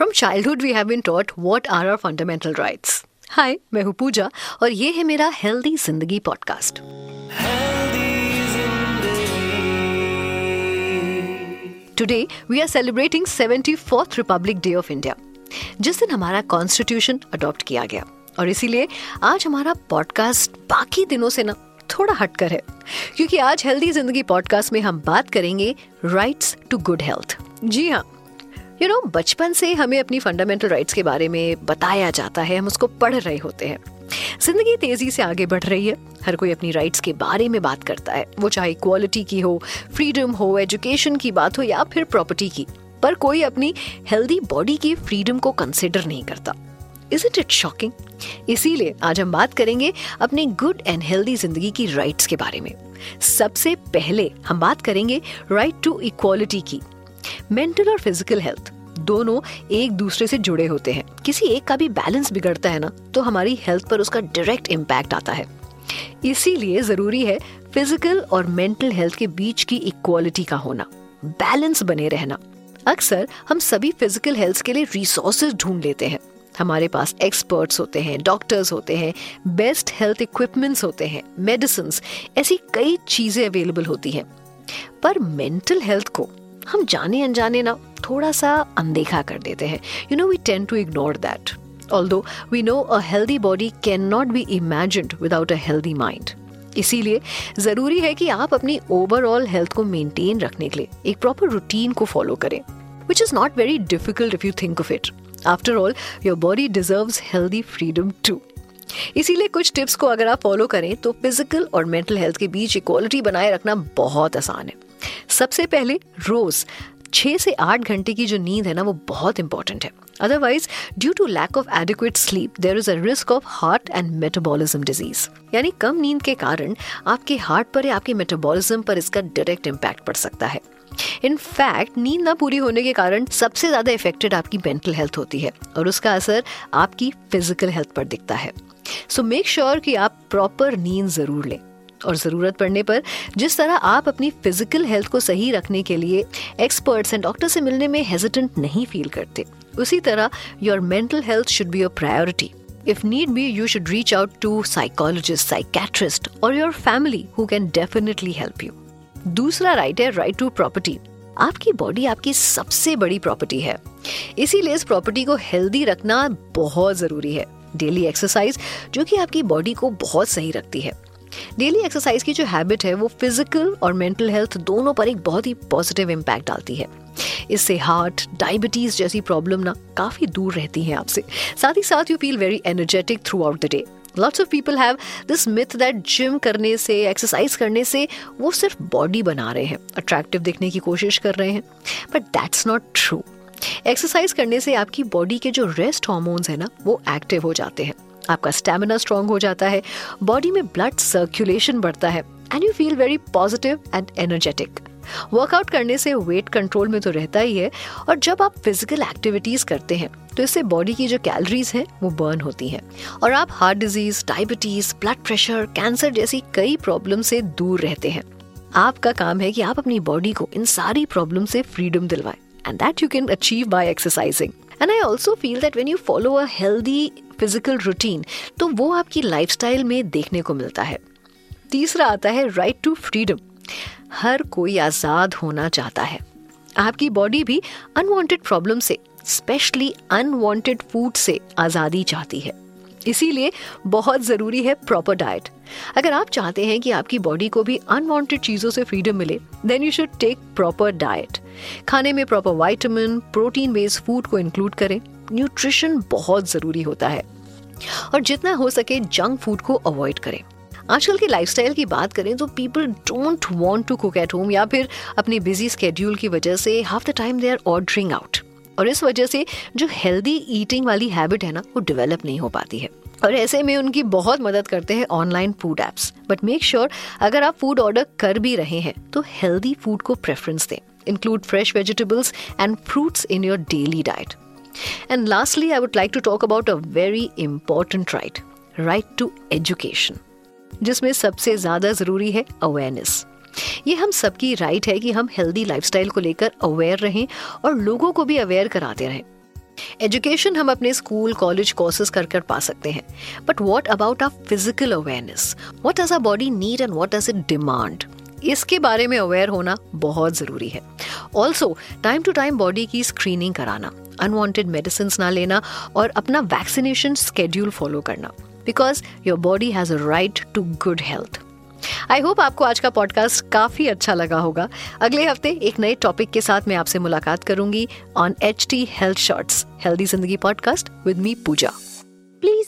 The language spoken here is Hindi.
From childhood, we have been taught what are our fundamental rights. हाय मैं हूँ पूजा और ये है मेरा हेल्दी ज़िंदगी podcast today we are celebrating 74th republic day of India जिस दिन हमारा कॉन्स्टिट्यूशन अडॉप्ट किया गया। और इसीलिए आज हमारा पॉडकास्ट बाकी दिनों से ना थोड़ा हटकर है। क्योंकि आज हेल्दी ज़िंदगी पॉडकास्ट में हम बात करेंगे राइट्स टू गुड हेल्थ जी हाँ यू नो बचपन से हमें अपनी फंडामेंटल राइट्स के बारे में बताया जाता है, हम उसको पढ़ रहे होते हैं। ज़िंदगी तेज़ी से आगे बढ़ रही है, हर कोई अपनी राइट्स के बारे में बात करता है, वो चाहे इक्वालिटी की हो फ्रीडम हो एजुकेशन की बात हो या फिर प्रॉपर्टी की, पर कोई अपनी हेल्दी बॉडी की फ्रीडम को कंसिडर नहीं करता। इज़ इट इट शॉकिंग इसीलिए आज हम बात करेंगे अपनी गुड एंड हेल्दी ज़िंदगी की राइट्स के बारे में। सबसे पहले हम बात करेंगे राइट टू इक्वालिटी की। मेंटल और फ़िज़िकल हेल्थ दोनों एक दूसरे से जुड़े होते हैं। किसी एक का भी बैलेंस बिगड़ता है ना तो हमारी हेल्थ पर उसका डायरेक्ट इम्पैक्ट आता है। इसीलिए ज़रूरी है फ़िज़िकल और मेंटल हेल्थ के बीच की इक्वालिटी का होना बैलेंस बने रहना। अक्सर हम सभी फ़िज़िकल हेल्थ के लिए रिसोर्सेज ढूंढ लेते हैं। हमारे पास एक्सपर्ट्स होते हैं डॉक्टर्स होते हैं बेस्ट हेल्थ इक्विपमेंट्स होते हैं मेडिसिन ऐसी कई चीज़ें अवेलेबल होती हैं। पर मेंटल हेल्थ को हम जाने अनजाने ना थोड़ा सा अनदेखा कर देते हैं। You know we tend to ignore that although we know a healthy body can not be imagined without a healthy mind इसीलिए ज़रूरी है कि आप अपनी ओवरऑल हेल्थ को मेंटेन रखने के लिए एक प्रॉपर रूटीन को फॉलो करें which is not very difficult if you think of it after all your body deserve healthy freedom too इसीलिए कुछ टिप्स को अगर आप फॉलो करें तो फ़िज़िकल और मेंटल हेल्थ के बीच इक्वालिटी बनाए रखना बहुत आसान है। सबसे पहले रोज छह से आठ घंटे की जो नींद है ना, वो बहुत इंपॉर्टेंट है। Otherwise due to lack of adequate sleep there is a risk of heart and metabolism disease यानी कम नींद के कारण आपके हार्ट पर या आपके मेटाबॉलिज्म पर इसका डायरेक्ट इम्पैक्ट पड़ सकता है। इनफैक्ट नींद ना पूरी होने के कारण सबसे ज़्यादा इफेक्टेड आपकी मेंटल हेल्थ होती है और उसका असर आपकी फ़िज़िकल हेल्थ पर दिखता है। सो मेक श्योर कि आप प्रॉपर नींद ज़रूर लें। और ज़रूरत पड़ने पर जिस तरह आप अपनी फ़िज़िकल हेल्थ को सही रखने के लिए एक्सपर्ट्स एंड डॉक्टर से मिलने में हेजिटेंट नहीं फील करते। उसी तरह your mental health should be your priority If need be, you should reach out to psychologist, psychiatrist or your family who can definitely help you. दूसरा राइट है राइट टू प्रॉपर्टी आपकी बॉडी आपकी सबसे बड़ी प्रॉपर्टी है। इसीलिए इस प्रॉपर्टी को हेल्दी रखना बहुत ज़रूरी है। डेली एक्सरसाइज जो कि आपकी बॉडी को बहुत सही रखती है। डेली एक्सरसाइज की जो हैबिट है, वो फ़िज़िकल और मेंटल हेल्थ दोनों पर एक बहुत ही पॉजिटिव इम्पैक्ट डालती है। इससे हार्ट डायबिटीज़ जैसी प्रॉब्लम ना काफ़ी दूर रहती हैं आपसे। साथ ही साथ you feel very energetic throughout the day lots of people have this myth that gym करने से एक्सरसाइज करने से वो सिर्फ़ बॉडी बना रहे हैं अट्रैक्टिव दिखने की कोशिश कर रहे हैं। But that's not true exercise करने से आपकी बॉडी के जो रेस्ट हॉर्मोन्स हैं ना, वो एक्टिव हो जाते हैं। आपका स्टेमिना स्ट्रांग हो जाता है बॉडी में ब्लड सर्कुलेशन बढ़ता है and you feel very positive and energetic workout करने से वेट कंट्रोल में तो रहता ही है, और जब आप फ़िज़िकल एक्टिविटीज़ करते हैं तो इससे बॉडी की जो कैलोरीज हैं, वो बर्न होती हैं। और आप heart disease diabetes blood pressure cancer जैसी कई प्रॉब्लम से दूर रहते हैं। आपका काम है कि आप अपनी बॉडी को इन सारी प्रॉब्लम से freedom दिलवाएँ and that you can achieve by exercising and I also feel that when you follow a healthy physical routine तो वो आपकी लाइफस्टाइल में देखने को मिलता है। तीसरा आता है राइट टू फ्रीडम हर कोई आज़ाद होना चाहता है। आपकी बॉडी भी अनवांटेड प्रॉब्लम से स्पेशली अनवांटेड फ़ूड से आज़ादी चाहती है। इसीलिए बहुत ज़रूरी है प्रॉपर डाइट अगर आप चाहते हैं कि आपकी बॉडी को भी अनवांटेड चीज़ों से फ्रीडम मिले then you should take proper diet खाने में proper vitamin protein based food को इंक्लूड करें। न्यूट्रिशन बहुत ज़रूरी होता है। और जितना हो सके जंक फ़ूड को अवॉइड करें। आजकल की लाइफस्टाइल की बात करें तो people don't want to cook at home या फिर अपने बिज़ी स्केड्यूल की वजह से half the time they are ordering out. और इस वजह से जो हेल्दी ईटिंग वाली हैबिट है ना, वो डेवलप नहीं हो पाती है। और ऐसे में उनकी बहुत मदद करते हैं online food apps but make sure अगर आप फ़ूड ऑर्डर कर भी रहे हैं तो हेल्दी फ़ूड को प्रेफरेंस दें। Include fresh vegetables and fruits in your daily diet. And lastly I would like to talk about a very important right right to education जिसमें सबसे ज़्यादा ज़रूरी है अवेयरनेस ये हम सबकी राइट है कि हम हेल्दी लाइफस्टाइल को लेकर अवेयर रहें और लोगों को भी अवेयर कराते रहें. एजुकेशन हम अपने स्कूल कॉलेज कोर्सेज कर कर पा सकते हैं. But what about our physical awareness what does our body need and what does it demand इसके बारे में अवेयर होना बहुत ज़रूरी है. Also time to time body की स्क्रीनिंग कराना. अनवांटेड मेडिसिन ना लेना और अपना वैक्सीनेशन स्केड्यूल फॉलो करना because your body has a right to good health I hope आपको आज का पॉडकास्ट काफ़ी अच्छा लगा होगा। अगले हफ़्ते एक नए टॉपिक के साथ मैं आपसे मुलाकात करूँगी on H T health shorts healthy ज़िंदगी podcast with me Pooja